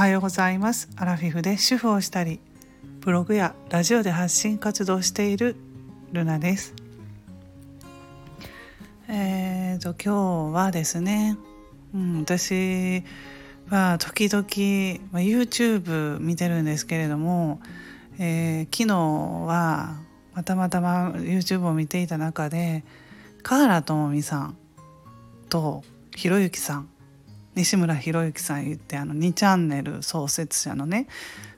はようございます。アラフィフで主婦をしたりブログやラジオで発信活動しているルナです。えーと今日はですね、うん、私は時々、まあ、YouTube 見てるんですけれども、えー、昨日はたまたま YouTube を見ていた中で河原智美さんとひろゆきさん西村博之さん言ってあの2チャンネル創設者のね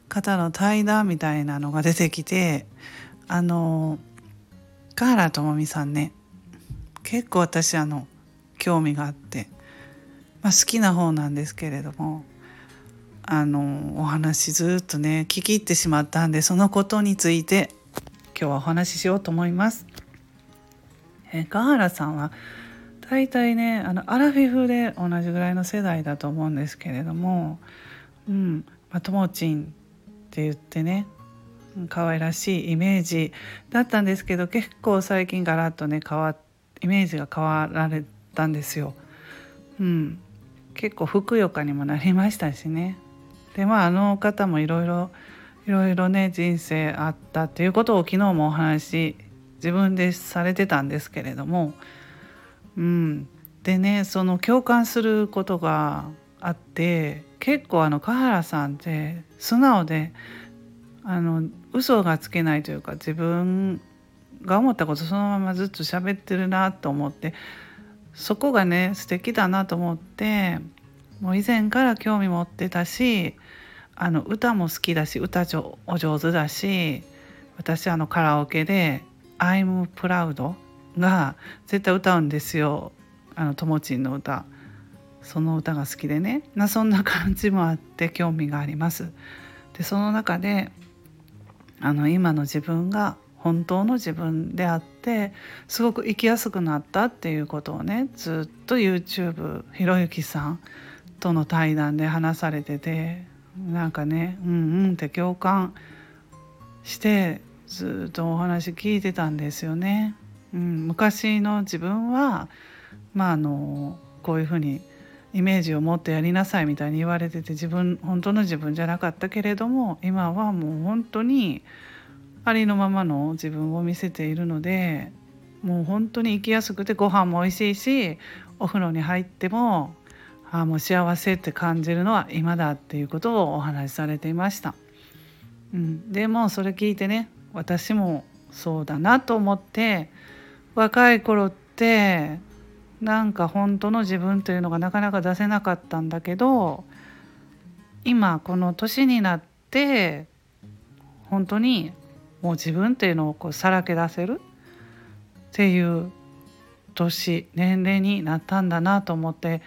方の対談みたいなのが出てきてあの河原智美さんね結構私あの興味があって、まあ、好きな方なんですけれどもあのお話ずっとね聞き入ってしまったんでそのことについて今日はお話ししようと思います。え河原さんは大体ねあのアラフィフで同じぐらいの世代だと思うんですけれどもうんまあ、ともちんって言ってね可愛らしいイメージだったんですけど結構最近ガラッとね変わイメージが変わられたんですよ。うん、結構ふくよかにもなりましたしね。でまああの方もいろいろいろいろね人生あったっていうことを昨日もお話自分でされてたんですけれどもうん、でねその共感することがあって結構あの河原さんって素直であの嘘がつけないというか自分が思ったことそのままずっと喋ってるなと思ってそこがね素敵だなと思ってもう以前から興味持ってたしあの歌も好きだし歌お上手だし私あのカラオケで「I'm proud」が絶対歌うんですよ。あのともちんの歌。その歌が好きでね。なそんな感じもあって興味があります。でその中であの今の自分が本当の自分であってすごく生きやすくなったっていうことをねずっと YouTube ひろゆきさんとの対談で話されててなんかねうんうんって共感してずっとお話聞いてたんですよね。うん、昔の自分はまああのこういうふうにイメージを持ってやりなさいみたいに言われてて自分本当の自分じゃなかったけれども今はもう本当にありのままの自分を見せているのでもう本当に生きやすくてご飯も美味しいしお風呂に入ってもあもう幸せって感じるのは今だっていうことをお話しされていました。うん、でもそれ聞いてね私もそうだなと思って若い頃ってなんか本当の自分というのがなかなか出せなかったんだけど今この年になって本当にもう自分っていうのをこうさらけ出せるっていう年年齢になったんだなと思って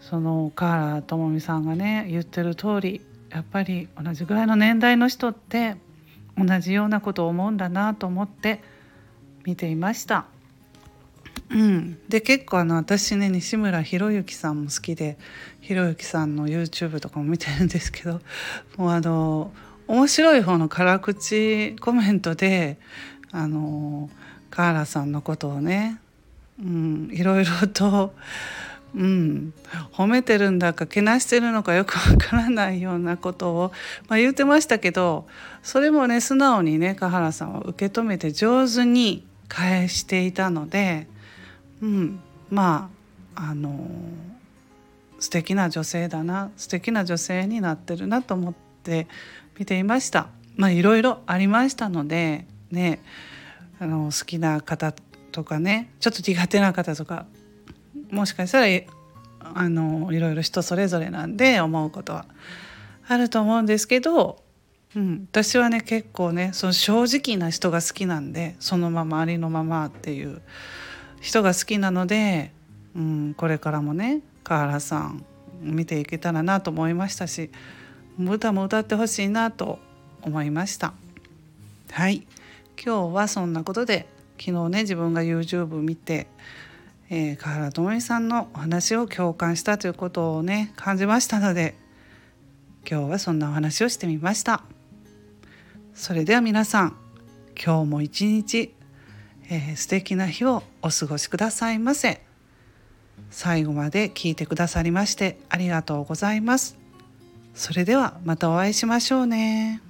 その河原智美さんがね言ってる通りやっぱり同じぐらいの年代の人って同じようなことを思うんだなと思って見ていました。うん、で結構あの私ね西村博之さんも好きで博之さんの YouTube とかも見てるんですけど もうあの面白い方の辛口コメントであの河原さんのことをね、うん、いろいろと、うん、褒めてるんだかけなしてるのかよくわからないようなことを、まあ、言ってましたけどそれもね素直にね河原さんは受け止めて上手に返していたので、うん、まああの素敵な女性だな素敵な女性になってるなと思って見ていました。まあいろいろありましたのでねあの好きな方とかねちょっと苦手な方とかもしかしたらあのいろいろ人それぞれなんで思うことはあると思うんですけどうん、私はね結構ねその正直な人が好きなんでそのままありのままっていう人が好きなので、うん、これからもね河原さん見ていけたらなと思いましたし歌も歌ってほしいなと思いました。はい。今日はそんなことで昨日ね自分が YouTube 見て、えー、河原智美さんのお話を共感したということをね感じましたので今日はそんなお話をしてみました。それでは皆さん今日も一日、えー、素敵な日をお過ごしくださいませ最後まで聞いてくださりましてありがとうございますそれではまたお会いしましょうね。